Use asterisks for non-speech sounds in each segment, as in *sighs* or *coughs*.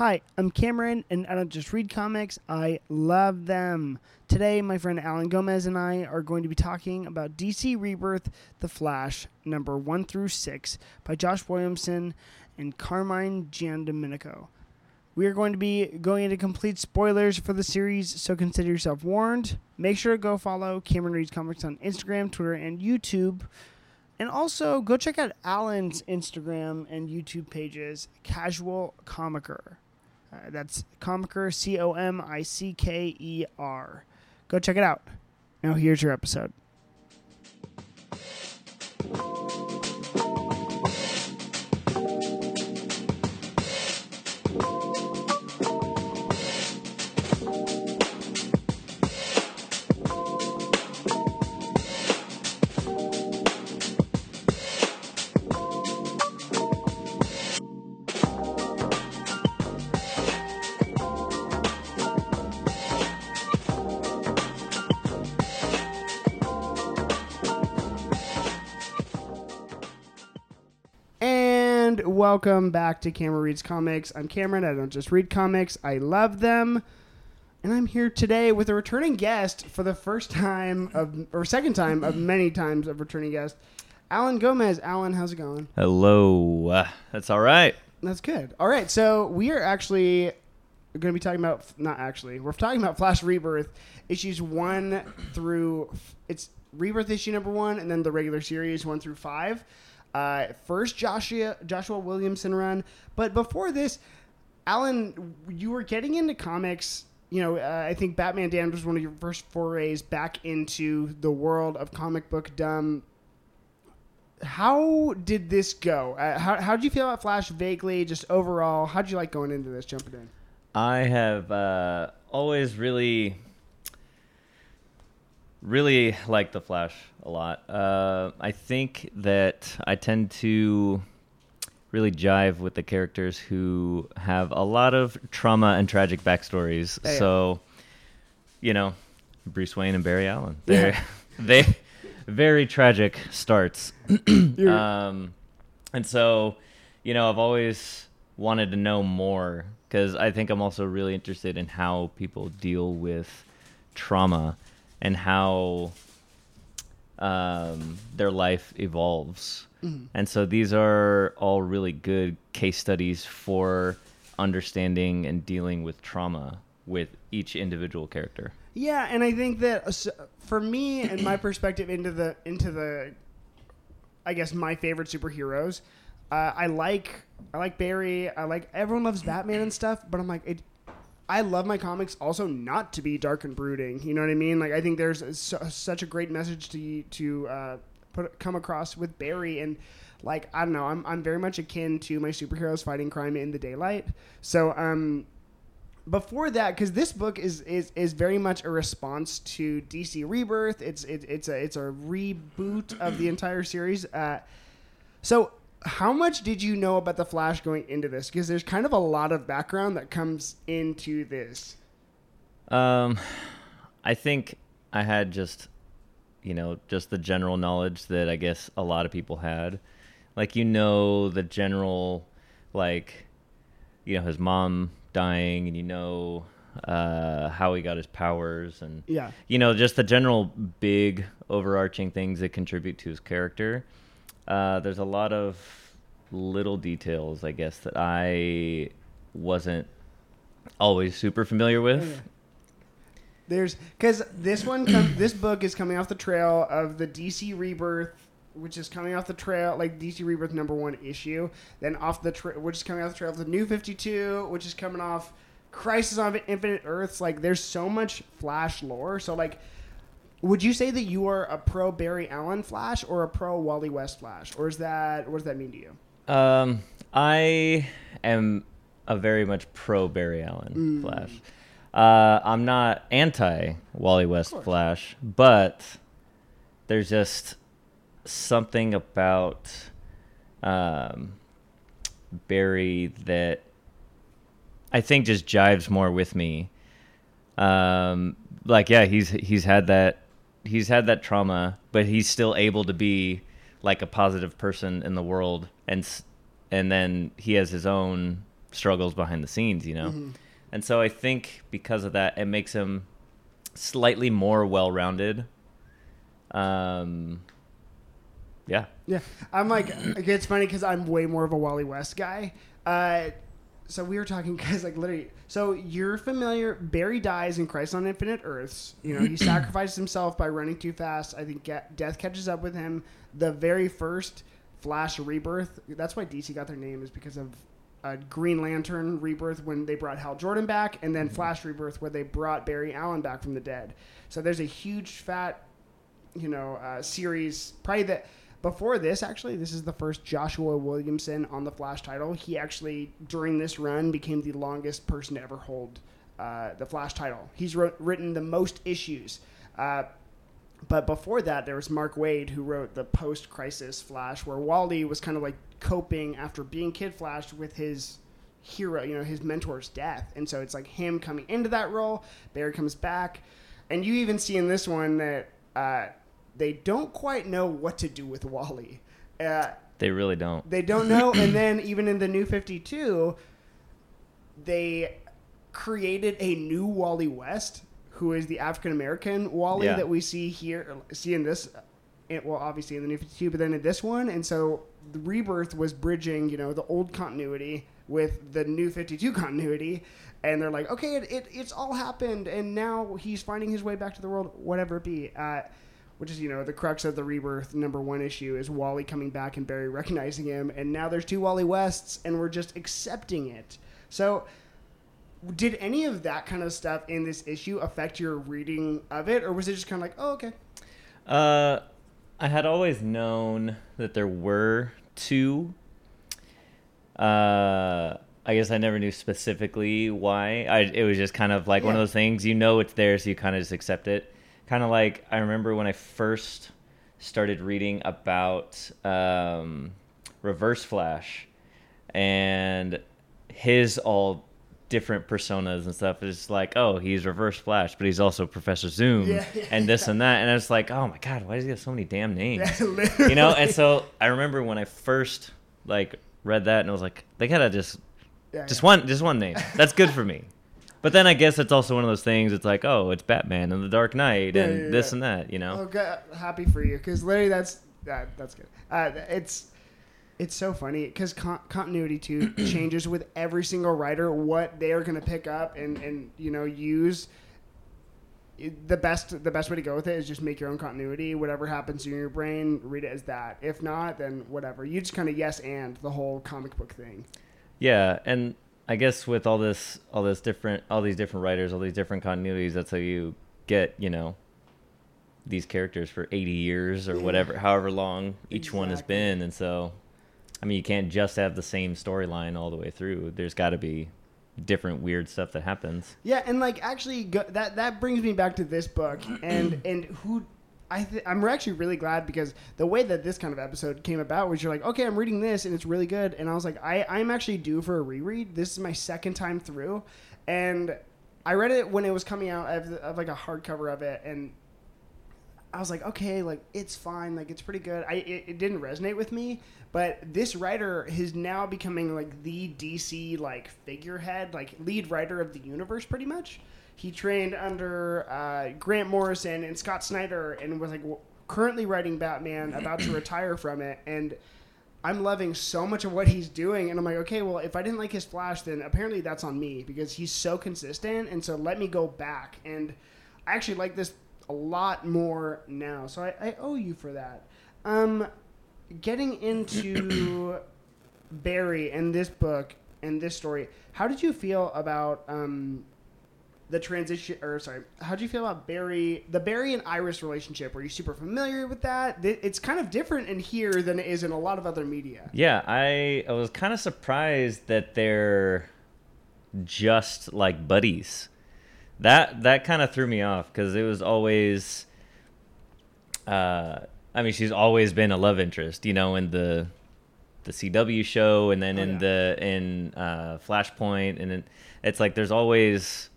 Hi, I'm Cameron, and I don't just read comics, I love them. Today, my friend Alan Gomez and I are going to be talking about DC Rebirth The Flash, number 1 through 6, by Josh Williamson and Carmine Giandomenico. We are going to be going into complete spoilers for the series, so consider yourself warned. Make sure to go follow Cameron Reads Comics on Instagram, Twitter, and YouTube. And also, go check out Alan's Instagram and YouTube pages, Casual Comicker. Uh, that's Comicker, C O M I C K E R. Go check it out. Now, here's your episode. Welcome back to Cameron Reads Comics. I'm Cameron. I don't just read comics, I love them. And I'm here today with a returning guest for the first time of, or second time of many times of returning guest, Alan Gomez. Alan, how's it going? Hello. Uh, that's all right. That's good. All right, so we are actually going to be talking about not actually. We're talking about Flash Rebirth issues 1 through it's Rebirth issue number 1 and then the regular series 1 through 5. Uh, first Joshua Joshua Williamson run, but before this Alan, you were getting into comics. You know, uh, I think Batman Damned was one of your first forays back into the world of comic book dumb how did this go? Uh, how how did you feel about Flash vaguely, just overall? How did you like going into this, jumping in? I have uh, always really, really like the Flash a lot. Uh, I think that I tend to really jive with the characters who have a lot of trauma and tragic backstories. Yeah, yeah. So, you know, Bruce Wayne and Barry Allen. They're, *laughs* they very tragic starts. *clears throat* um, and so, you know, I've always wanted to know more because I think I'm also really interested in how people deal with trauma and how um, their life evolves. And so these are all really good case studies for understanding and dealing with trauma with each individual character. Yeah, and I think that uh, for me and my *clears throat* perspective into the into the, I guess my favorite superheroes, uh, I like I like Barry. I like everyone loves Batman and stuff, but I'm like it. I love my comics also not to be dark and brooding. You know what I mean? Like I think there's su- such a great message to to uh, put come across with Barry and like I don't know. I'm I'm very much akin to my superheroes fighting crime in the daylight. So um before that because this book is, is is very much a response to DC Rebirth. It's it, it's a it's a reboot of the entire series. Uh, so how much did you know about the Flash going into this? Because there's kind of a lot of background that comes into this. Um, I think I had just, you know, just the general knowledge that I guess a lot of people had. Like, you know, the general, like, you know, his mom dying, and you know uh, how he got his powers, and Yeah. you know, just the general big overarching things that contribute to his character. Uh, there's a lot of little details, I guess, that I wasn't always super familiar with. yeah. There's because this one com- *coughs* this book is coming off the trail of the DC Rebirth, which is coming off the trail like DC Rebirth number one issue. Then off the tra- which is coming off the trail of the New Fifty Two, which is coming off Crisis on Infinite Earths. Like there's so much Flash lore. So like, would you say that you are a pro Barry Allen Flash or a pro Wally West Flash, or is that what does that mean to you? Um, I am a very much pro Barry Allen Flash. Uh, I'm not anti Wally West. Flash, but there's just something about um, Barry that I think just jives more with me. Um, like yeah, he's he's had that he's had that trauma, but he's still able to be like a positive person in the world, and and then he has his own struggles behind the scenes, you know. Mm-hmm. And so I think because of that, it makes him slightly more well-rounded. Um, yeah. Yeah. I'm like, it's funny because I'm way more of a Wally West guy. Uh, so we were talking *laughs* because like literally so you're familiar barry dies in Crisis on Infinite Earths. You know he *clears throat* sacrifices himself by running too fast. I think get, death catches up with him. The very first flash rebirth that's why dc got their name is because of a green lantern rebirth when they brought hal jordan back and then flash rebirth where they brought barry allen back from the dead. So there's a huge fat you know uh, series probably that before this, actually, this is the first Joshua Williamson on the Flash title. He actually, during this run, became the longest person to ever hold uh, the Flash title. He's wrote, written the most issues. Uh, but before that, there was Mark Waid who wrote the post crisis Flash, where Wally was kind of like coping after being Kid Flash with his hero, you know, his mentor's death. And so it's like him coming into that role. Barry comes back. And you even see in this one that. Uh, they don't quite know what to do with Wally. Uh, they really don't. They don't know. and *clears throat* then even in the new 52, they created a new Wally West, who is the African American Wally yeah. that we see here, see in this. Well, obviously in the new 52, but then in this one, and so the rebirth was bridging, you know, the old continuity with the new 52 *laughs* continuity and they're like okay it, it, it's all happened and now he's finding his way back to the world whatever it be uh, which is you know the crux of the rebirth number one issue is Wally coming back and Barry *laughs* recognizing him, and now there's two Wally Wests, and we're just accepting it. So, did any of that kind of stuff in this issue affect your reading of it, or was it just kind of like, oh okay? Uh, I had always known that there were two. Uh. I guess I never knew specifically why. I, it was just kind of like yeah. one of those things. You know it's there, so you kind of just accept it kind of like I remember when I first started reading about um, Reverse Flash and his all different personas and stuff. It's like, oh, he's Reverse Flash, but he's also Professor Zoom yeah, yeah, *laughs* and this yeah. and that. And it's like, oh my god, why does he have so many damn *laughs* names? you know. And so I remember when I first like read that, and I was like, they gotta just just one just one name. That's good for me. But then I guess it's also one of those things. It's like, oh, it's Batman and the Dark Knight and yeah, yeah, this and that. You know. Oh, God, happy for you because Larry, that's that, that's good. Uh, it's it's so funny because con- continuity too *clears throat* changes with every single writer what they are going to pick up and and you know use. The best the best way to go with it is just make your own continuity. Whatever happens in your brain, read it as that. If not, then whatever. You just kind of yes and the whole comic book thing. Yeah, and I guess with all this, all this different, all these different writers, all these different continuities, that's how you get, you know, these characters for 80 years or whatever, however long each exactly. one has been. And so, I mean, you can't just have the same storyline all the way through. There's got to be different weird stuff that happens. Yeah, and like actually, go, that that brings me back to this book and and who I th- I'm actually really glad because the way that this kind of episode came about was you're like, okay, I'm reading this and it's really good, and I was like, I I'm actually due for a reread. This is my second time through, and I read it when it was coming out. of of like a hardcover of it, and I was like, okay, like it's fine, like it's pretty good. I it, it, didn't resonate with me, but this writer is now becoming like the DC like figurehead, like lead writer of the universe, pretty much. He trained under uh, Grant Morrison and Scott Snyder, and was like currently writing Batman, *clears throat* about to retire from it, and. I'm loving so much of what he's doing, and I'm like, okay, well, if I didn't like his Flash, then apparently that's on me because he's so consistent, and so let me go back. And I actually like this a lot more now, so I, I owe you for that. Um, getting into *clears throat* Barry and this book and this story, how did you feel about um, the transition or sorry how do you feel about barry the barry and iris relationship? Were you super familiar with that? It's kind of different in here than it is in a lot of other media. Yeah i, I was kind of surprised that they're just like buddies. That that kind of threw me off because it was always uh i mean she's always been a love interest you know in the the cw show and then oh, in yeah. the in uh flashpoint. And then it's like there's always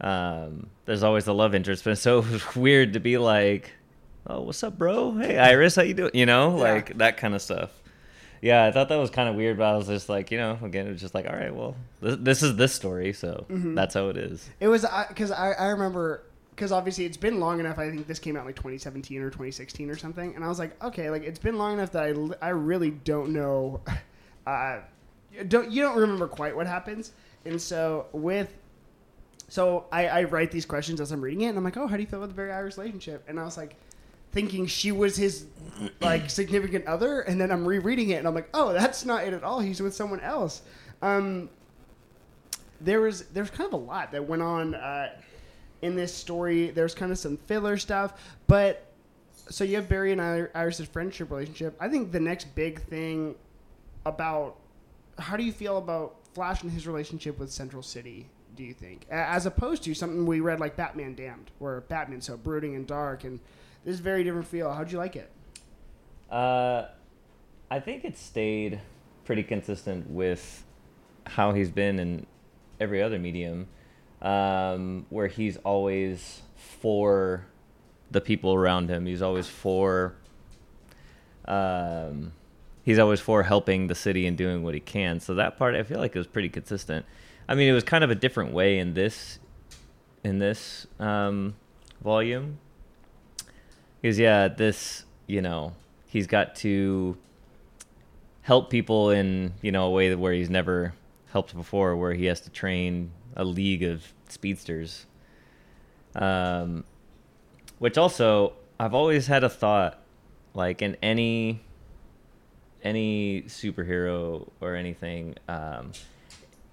um, there's always the love interest, but it's so *laughs* weird to be like, "Oh, what's up, bro? Hey, Iris, how you doing?" You know, yeah. like that kind of stuff. yeah, I thought that was kind of weird, but I was just like, you know, again, it was just like, all right, well, this, this is this story, so Mm-hmm. that's how it is. It was because I, I remember because obviously it's been long enough. I think this came out like 2017 or 2016 or something, and I was like, okay, like it's been long enough that I, I really don't know. *laughs* Uh, don't you don't remember quite what happens, and so with. So I, I write these questions as I'm reading it, and I'm like, "Oh, how do you feel about the Barry Iris relationship?" And I was like, thinking she was his *clears throat* like significant other, and then I'm rereading it, and I'm like, "Oh, that's not it at all. He's with someone else." Um, there was there's kind of a lot that went on uh, in this story. There's kind of some filler stuff, but so you have Barry and Ir- Iris's friendship relationship. I think the next big thing about how do you feel about Flash and his relationship with Central City? Do you think, as opposed to something we read like Batman Damned, where Batman's so brooding and dark, and this very different feel. How'd you like it? Uh, I think it stayed pretty consistent with how he's been in every other medium, um, where he's always for the people around him. He's always for. Um, he's always for helping the city and doing what he can. So that part, I feel like, it was pretty consistent. I mean, it was kind of a different way in this, in this um, volume. Because yeah, this you know he's got to help people in you know a way where he's never helped before, where he has to train a league of speedsters. Um, which also I've always had a thought, like in any any superhero or anything, um,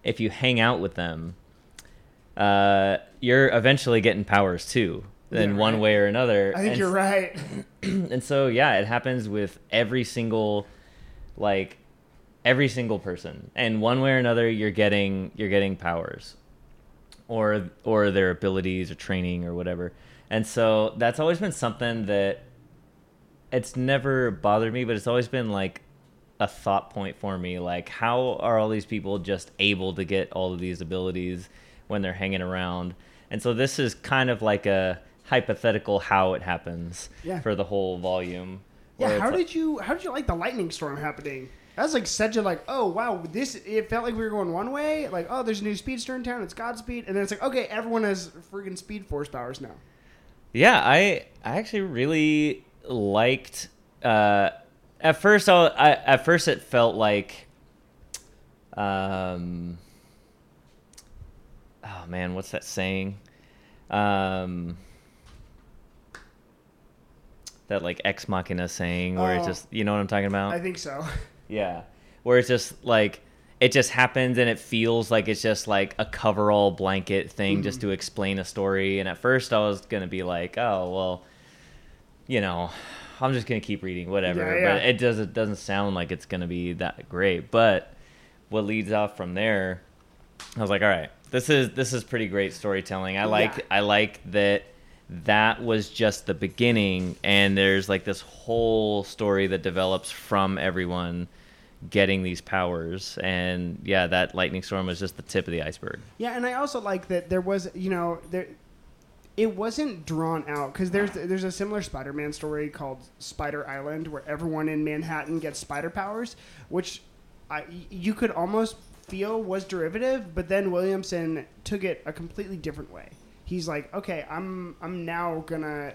if you hang out with them, uh, you're eventually getting powers too, in Yeah, one right. way or another. I think And you're right. *clears throat* *clears throat* and so yeah, it happens with every single like every single person. And one way or another you're getting you're getting powers or or their abilities or training or whatever. And so that's always been something that it's never bothered me, but it's always been like a thought point for me like how are all these people just able to get all of these abilities when they're hanging around and so this is kind of like a hypothetical how it happens Yeah. for the whole volume Yeah, how like- did you how did you like the lightning storm happening? That was like such a like, oh wow, this it felt like we were going one way, like, oh there's a new speedster in town, it's Godspeed, and then it's like, okay, everyone has freaking speed force powers now. Yeah, I I actually really liked. Uh, at first, I, I at first it felt like, um, oh man, what's that saying? Um, that like ex machina saying where it's Oh. just you know what I'm talking about? I think so. *laughs* Yeah. Where it's just like it just happens and it feels like it's just like a coverall blanket thing just Mm-hmm. to explain a story. And at first I was gonna be like, oh well, you know, I'm just gonna keep reading, whatever. Yeah, yeah. But it doesn't doesn't sound like it's gonna be that great. But what leads off from there, I was like, all right, this is this is pretty great storytelling. I like Yeah. I like that that was just the beginning and there's like this whole story that develops from everyone getting these powers and yeah that lightning storm was just the tip of the iceberg Yeah, and I also like that there was, you know, there it wasn't drawn out because there's there's a similar Spider-Man story called Spider Island where everyone in Manhattan gets spider powers, which I, you could almost feel was derivative, but then Williamson took it a completely different way. He's like, okay, I'm I'm now gonna.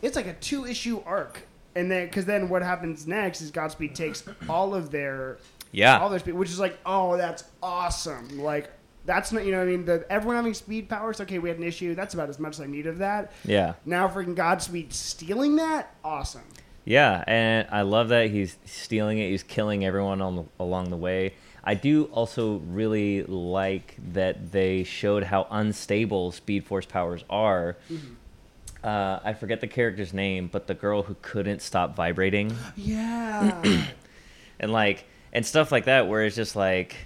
It's like a two issue arc, and then because then what happens next is Godspeed takes all of their yeah all their speed, which is like, oh, that's awesome. Like, that's not, you know, what I mean, the, everyone having speed powers. Okay, we had an issue. That's about as much as I need of that. yeah Now, freaking Godspeed stealing that, awesome. yeah and i love that he's stealing it he's killing everyone on the, along the way i do also really like that they showed how unstable speed force powers are uh, i forget the character's name but the girl who couldn't stop vibrating Yeah, *clears throat* and like and stuff like that where it's just like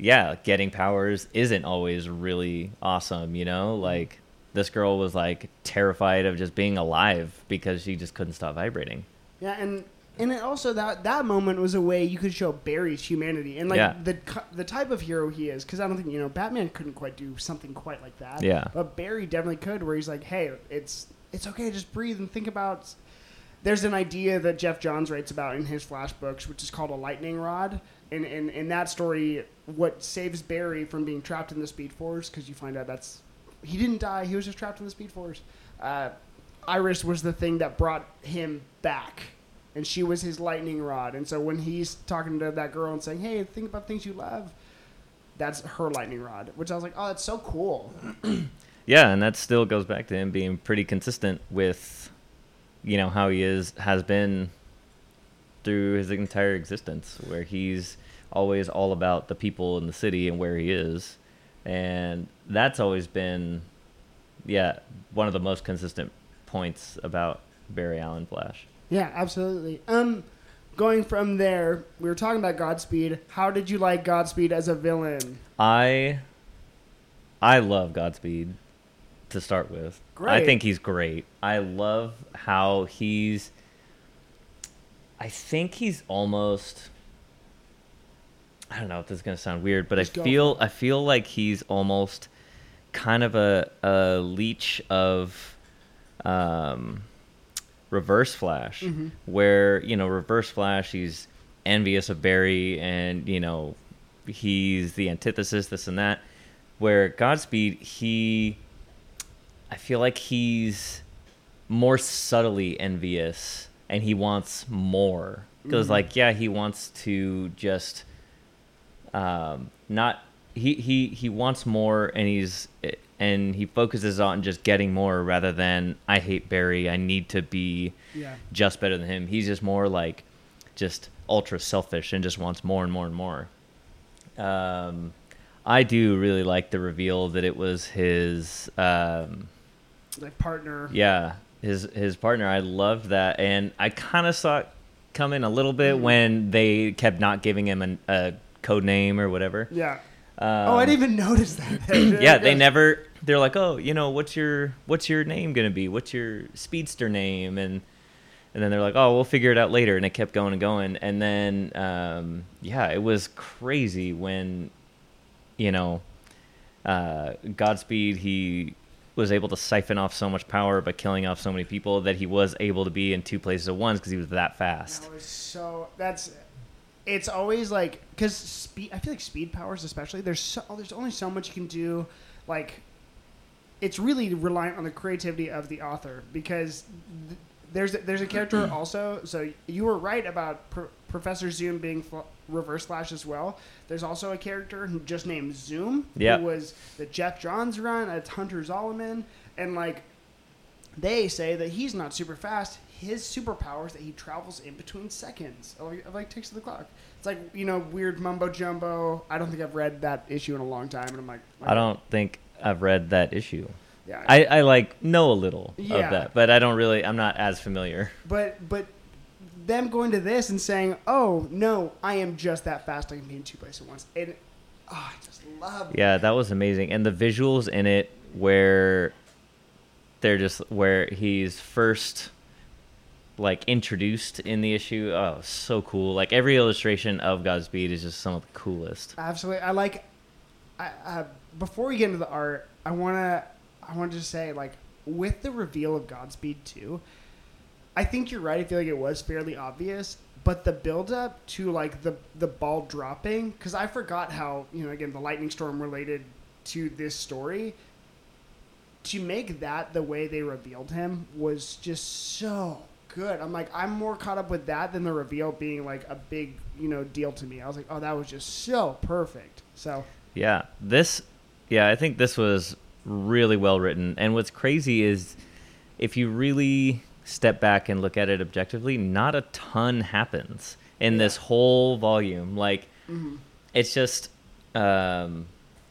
yeah getting powers isn't always really awesome you know mm-hmm. like this girl was like terrified of just being alive because she just couldn't stop vibrating yeah, and and it also that that moment was a way you could show Barry's humanity and like Yeah. the the type of hero he is. Because I don't think you know Batman couldn't quite do something quite like that. Yeah. but Barry definitely could. Where he's like, hey, it's it's okay, just breathe and think about there's an idea that Geoff Johns writes about in his flash books, which is called a lightning rod. And in, in that story, what saves Barry from being trapped in the Speed Force, because you find out that's he didn't die, he was just trapped in the Speed Force. Uh, Iris was the thing that brought him back, and she was his lightning rod. And so when he's talking to that girl and saying, "Hey, think about things you love," that's her lightning rod. Which I was like, "Oh, that's so cool." *clears throat* Yeah, and that still goes back to him being pretty consistent with, you know, how he is has been through his entire existence, where he's always all about the people in the city and where he is, and that's always been, yeah, one of the most consistent points about Barry Allen Flash. Yeah, absolutely. Um, going from there, we were talking about Godspeed. How did you like Godspeed as a villain? I I love Godspeed to start with. Great. I think he's great. I love how he's I think he's almost I don't know if this is going to sound weird, but Just I feel. I feel like he's almost kind of a a leech of um Reverse Flash Mhm. where, you know, Reverse Flash he's envious of Barry and, you know, he's the antithesis this and that where Godspeed he I feel like he's more subtly envious and he wants more because Mhm. like yeah he wants to just um not he he he wants more and he's and he focuses on just getting more rather than I hate Barry I need to be Yeah. just better than him he's just more like just ultra selfish and just wants more and more and more um I do really like the reveal that it was his um Like partner. yeah, his his partner. I loved that, and I kind of saw it coming a little bit when they kept not giving him an, a code name or whatever. Yeah. Um, oh, I didn't even notice that. *clears throat* yeah, they *laughs* never. They're like, oh, you know, what's your what's your name gonna be? What's your speedster name? And and then they're like, oh, we'll figure it out later. And it kept going and going. And then, um, yeah, it was crazy when, you know, uh, Godspeed he was able to siphon off so much power by killing off so many people that he was able to be in two places at once because he was that fast. That was so. That's. It's always like because speed. I feel like speed powers, especially. There's so. Oh, there's only so much you can do. Like, it's really reliant on the creativity of the author because th- there's there's a character *clears throat* also. So you were right about Pro- Professor Zoom being fl- Reverse Flash as well. There's also a character who just named Zoom. Yeah. Who was the Geoff Johns run. It's Hunter Zolomon, and like they say that he's not super fast. His superpower is that he travels in between seconds of like, of like ticks of the clock. It's like you know weird mumbo jumbo. I don't think I've read that issue in a long time, and I'm like, I don't think I've read that issue. Yeah, I, I like know a little Yeah. of that, but I don't really. I'm not as familiar. but but them going to this and saying, "Oh no, I am just that fast. I can be in two places at once." And oh, I just love. Yeah, that was amazing, and the visuals in it where they're just where he's first like introduced in the issue. Oh, so cool! Like every illustration of Godspeed is just some of the coolest. Absolutely, I like. I, uh, before we get into the art, I wanna I want to just say like with the reveal of Godspeed two, I think you're right. I feel like it was fairly obvious, but the build up to like the the ball dropping because I forgot how you know again the lightning storm related to this story. To make that the way they revealed him was just so good. I'm like I'm more caught up with that than the reveal being like a big you know deal to me. I was like, oh, that was just so perfect. So Yeah, this. Yeah, I think this was really well written, and what's crazy is if you really step back and look at it objectively, not a ton happens in this whole volume. Like, it's just. Um,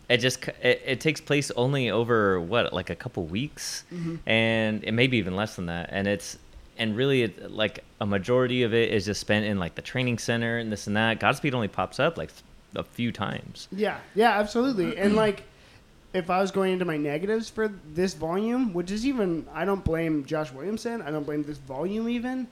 it just it, it takes place only over what like a couple weeks mm-hmm. and it maybe even less than that and it's and really it, like a majority of it is just spent in like the training center and this and that godspeed only pops up like a few times Yeah, yeah, absolutely. *clears throat* And like, if I was going into my negatives for this volume, which is even, I don't blame Josh Williamson. I don't blame this volume even.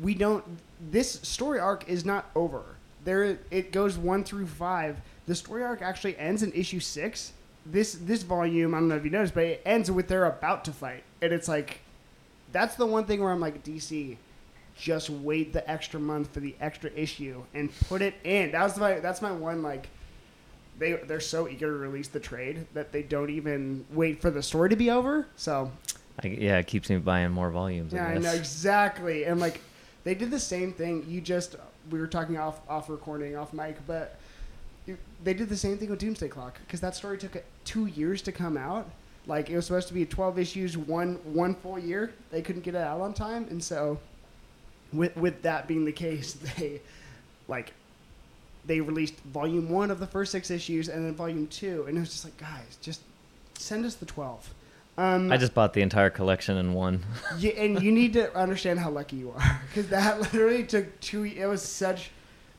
We don't. This story arc is not over. There, it goes one through five. The story arc actually ends in issue six. This this volume, I don't know if you noticed, but it ends with they're about to fight, and it's like, that's the one thing where I'm like, DC, just wait the extra month for the extra issue and put it in. That was my that's my one like they they're so eager to release the trade that they don't even wait for the story to be over. So I, yeah, it keeps me buying more volumes. yeah, I, know exactly. And like they did the same thing. You just we were talking off off recording off mic, but you, they did the same thing with Doomsday Clock because that story took two years to come out. Like it was supposed to be 12 issues, one one full year. They couldn't get it out on time, and so with with that being the case, *laughs* they like they released volume one of the first six issues and then volume two, and it was just like, guys, just send us the 12. Um, I just bought the entire collection in one. yeah, and you need to *laughs* understand how lucky you are because that literally took two. It was such.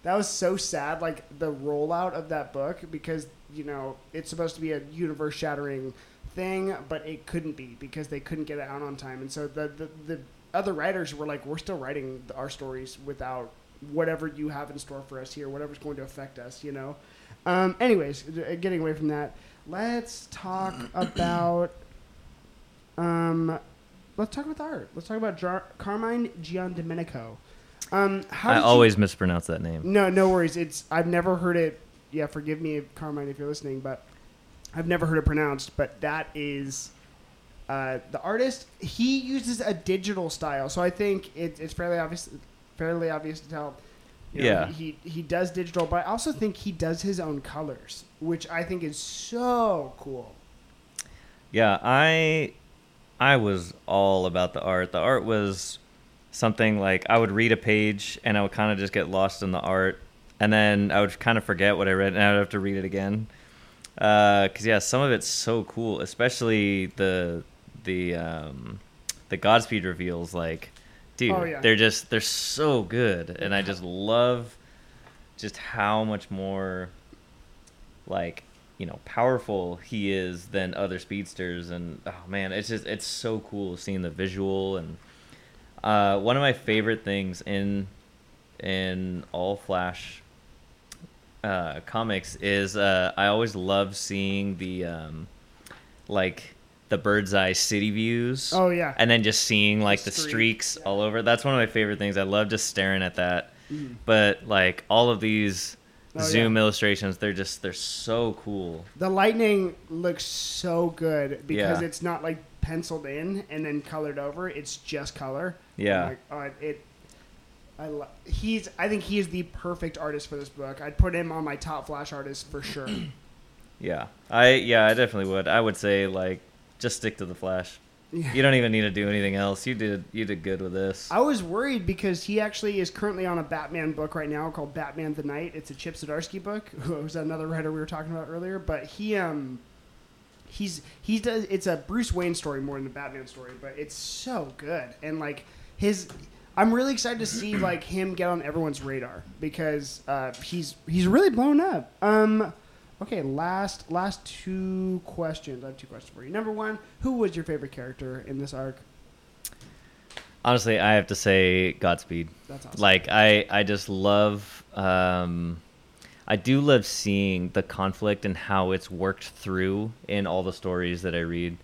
That was so sad, like the rollout of that book, because you know it's supposed to be a universe-shattering thing, but it couldn't be because they couldn't get it out on time, and so the the, the other writers were like, "We're still writing our stories without whatever you have in store for us here, whatever's going to affect us," you know. Um, anyways, getting away from that, let's talk *clears throat* about um, let's talk about the art. Let's talk about Jar- Carmine Giandomenico. Um, how I did always you- mispronounce that name. no, no worries. It's I've never heard it. Yeah, forgive me, Carmine, if you're listening, but I've never heard it pronounced. But that is uh, the artist. He uses a digital style, so I think it, it's fairly obvious. Fairly obvious to tell. You know, Yeah. He, he he does digital, but I also think he does his own colors, which I think is so cool. Yeah, I I was all about the art. The art was something like I would read a page and I would kind of just get lost in the art, and then I would kind of forget what I read and I'd have to read it again. Because yeah, some of it's so cool, especially the the um, the Godspeed reveals. Like, dude, Oh, yeah. they're just they're so good, and I just love just how much more like you know powerful he is than other speedsters. And oh man it's just it's so cool seeing the visual. And uh, one of my favorite things in in all flash uh, comics is uh, i always love seeing the um, like the bird's eye city views. Oh yeah, and then just seeing like the, streak, streaks yeah. all over. That's one of my favorite things. I love just staring at that. Mhm. but like all of these Oh, zoom yeah. illustrations they're just they're so cool The lightning looks so good because Yeah. it's not like penciled in and then colored over. It's just color. Yeah. Like, oh, it. it I lo- he's. I think he is the perfect artist for this book. I'd put him on my top Flash artist for sure. *clears throat* yeah i yeah i definitely would i would say like just stick to the flash. You don't even need to do anything else you did you did good with this I was worried because he actually is currently on a Batman book right now called Batman the Knight. It's a Chip Zdarsky book, *laughs* who was another writer we were talking about earlier. But he um he's he does it's a Bruce Wayne story more than a Batman story, but it's so good and like his. I'm really excited to see like him get on everyone's radar because uh, he's he's really blown up. Um, okay, last last two questions. I have two questions for you. Number one, who was your favorite character in this arc? honestly i have to say godspeed That's awesome. like i i just love um i do love seeing the conflict and how it's worked through in all the stories that i read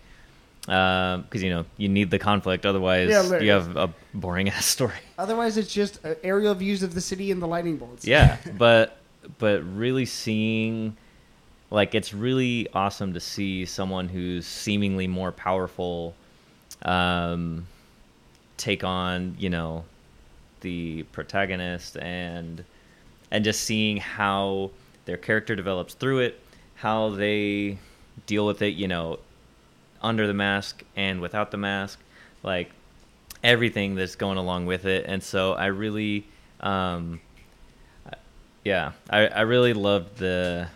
um because you know you need the conflict otherwise Yeah, you have a boring *laughs* ass story Otherwise, it's just uh, aerial views of the city and the lightning bolts. yeah *laughs* but but really seeing like it's really awesome to see someone who's seemingly more powerful um take on you know the protagonist and and just seeing how their character develops through it how they deal with it you know under the mask and without the mask like everything that's going along with it. And so i really um yeah i i really loved the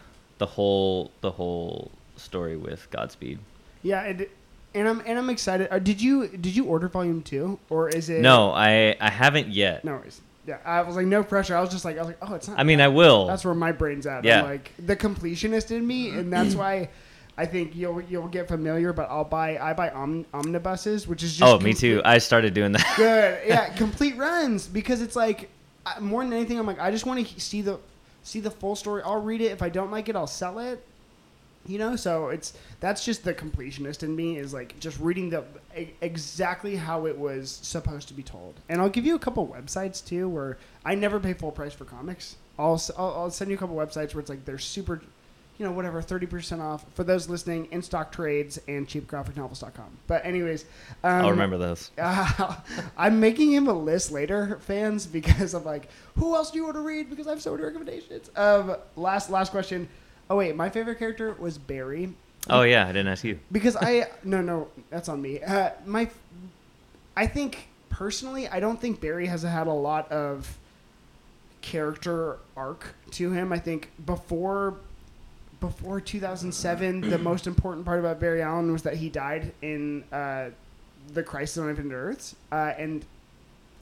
the whole the whole story with godspeed yeah, and, and I'm and I'm excited. Uh, did you did you order volume two or is it no i i haven't yet No worries. Yeah, I was like no pressure. I was just like I was like oh it's not. i mean i will that's where my brain's at. Yeah. I'm like the completionist in me, and that's why. I think you'll you'll get familiar, but I'll buy I buy om, omnibuses, which is just oh me too i started doing that good. Yeah, *laughs* complete runs because it's like more than anything, I'm like I just want to see the see the full story. I'll read it. If I don't like it, I'll sell it. You know, so it's that's just the completionist in me is like just reading the exactly how it was supposed to be told. And I'll give you a couple websites too where I never pay full price for comics. I'll I'll, I'll send you a couple websites where it's like they're super, you know, whatever, thirty percent off for those listening. InStockTrades and cheapgraphicnovels.com. But anyways, um, I'll remember those. uh, *laughs* I'm making him a list later, fans, *laughs* because I'm like, who else do you want to read? Because I have so many recommendations. Um, last last question. Oh wait, my favorite character was Barry Oh yeah, I didn't ask you. because I *laughs* no no that's on me. Uh, my, I think personally, I don't think Barry has had a lot of character arc to him. I think before before 2007, the most important part about Barry Allen was that he died in uh, the Crisis on Infinite Earths, uh, and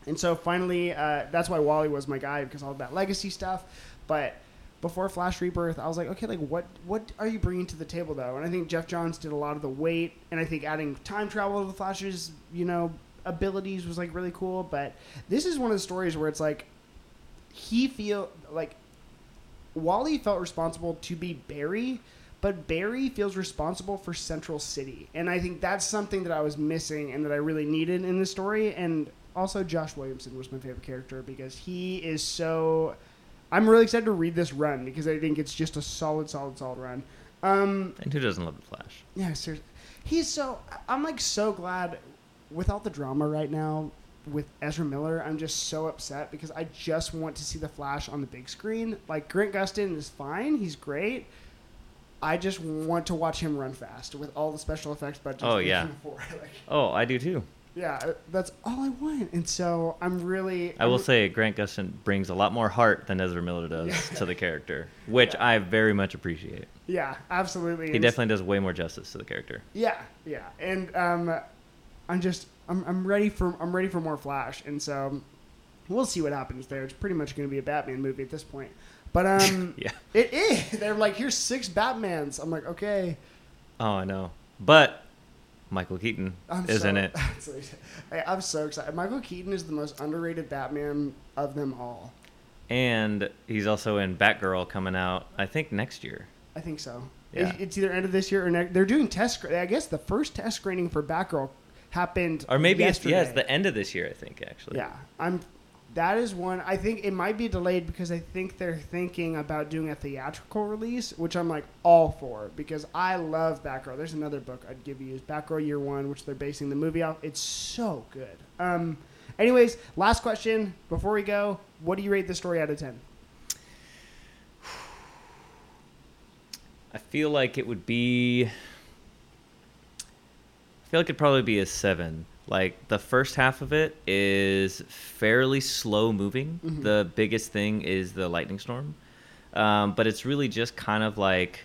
and so finally, uh, that's why Wally was my guy because all that legacy stuff. But before Flash Rebirth, I was like, okay, like what what are you bringing to the table though? And I think Geoff Johns did a lot of the weight, and I think adding time travel to the Flash's you know abilities was like really cool. But this is one of the stories where it's like he feel like Wally felt responsible to be Barry, but Barry feels responsible for Central City, and I think that's something that I was missing and that I really needed in the story. And also, Josh Williamson was my favorite character because he is so. I'm really excited to read this run because I think it's just a solid, solid, solid run. Um, And who doesn't love the Flash? yeah, seriously. He's so. I'm like so glad with all the drama right now with Ezra Miller. I'm just so upset because I just want to see the Flash on the big screen. Like Grant Gustin is fine. He's great. I just want to watch him run fast with all the special effects budgets. Oh, yeah. *laughs* like, Oh, I do too. yeah, that's all I want. And so I'm really. I will I'm- say Grant Gustin brings a lot more heart than Ezra Miller does Yeah. to the character, *laughs* which I very much appreciate. Yeah, absolutely. He And definitely does way more justice to the character. Yeah, yeah, and um, I'm just I'm, I'm ready for I'm ready for more Flash, and so we'll see what happens there. It's pretty much going to be a Batman movie at this point, but um, *laughs* Yeah. it is. *laughs* They're like, here's six Batmans. I'm like, okay, Oh, I know. But Michael Keaton I'm is so, in it. *laughs* I'm so excited. Michael Keaton is the most underrated Batman of them all. And he's also in Batgirl coming out, I think, next year. I think so. Yeah. It's either end of this year or next. They're doing test. I guess the first test screening for Batgirl happened. Or maybe it's, yeah, it's the end of this year, I think, actually. Yeah, I'm. That is one. I think it might be delayed because I think they're thinking about doing a theatrical release, which I'm like all for because I love Batgirl. There's another book I'd give you is Batgirl Year One, which they're basing the movie off. It's so good. Um. Anyways, last question before we go. What do you rate this story out of ten? *sighs* I feel like it would be. I feel like it'd probably be a seven. Like the first half of it is fairly slow moving. Mhm. The biggest thing is the lightning storm, um, but it's really just kind of like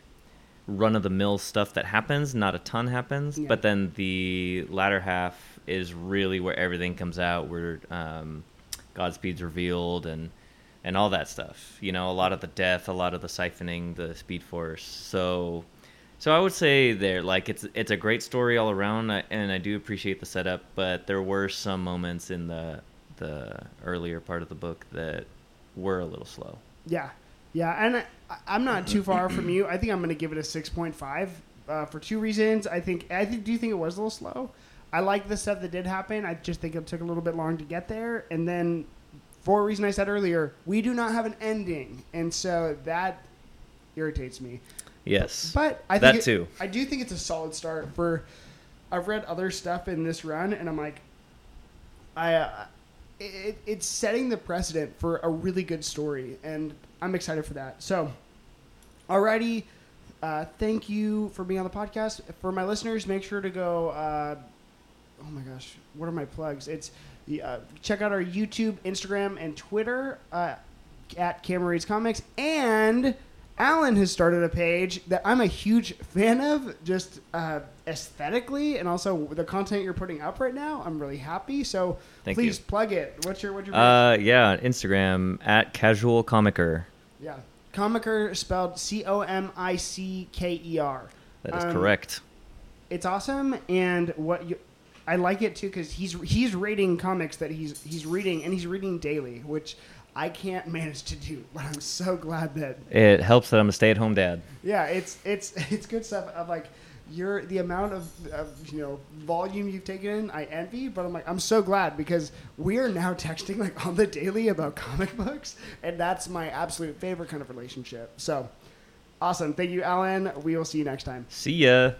run of the mill stuff that happens. Not a ton happens, Yeah. but then the latter half is really where everything comes out, where um, Godspeed's revealed and and all that stuff. You know, a lot of the death, a lot of the siphoning, the Speed Force. So, so I would say there, like it's it's a great story all around, and I do appreciate the setup. But there were some moments in the the earlier part of the book that were a little slow. Yeah, yeah, and I, I'm not too far from you. I think I'm going to give it a six point five uh, for two reasons. I think I think, do you think it was a little slow? I like the stuff that did happen. I just think it took a little bit long to get there, and then for a reason I said earlier, we do not have an ending, and so that irritates me. Yes, But I think That it- too. I do think it's a solid start for. I've read other stuff in this run, and I'm like, I, uh, it, it's setting the precedent for a really good story, and I'm excited for that. So, alrighty, uh, thank you for being on the podcast. For my listeners, make sure to go. Uh, oh my gosh, what are my plugs? It's uh, check out our YouTube, Instagram, and Twitter uh, at Cameron Reads Comics. And Alan has started a page that I'm a huge fan of, just uh, aesthetically, and also the content you're putting up right now. I'm really happy. So Thank please you. plug it. What's your what's your uh, yeah, Instagram at Casual Comicker. yeah, Comicker spelled C O M I C K E R. That is Um, correct. it's awesome and what you I like it too because he's he's rating comics that he's he's reading and he's reading daily, which I can't manage to do. But I'm so glad that It helps that I'm a stay-at-home dad. yeah, it's it's *laughs* it's good stuff. Of like your the amount of, of you know volume you've taken in, I envy. But I'm like I'm so glad because we are now texting like on the daily about comic books, and that's my absolute favorite kind of relationship. So awesome! Thank you, Alan. We will see you next time. See ya.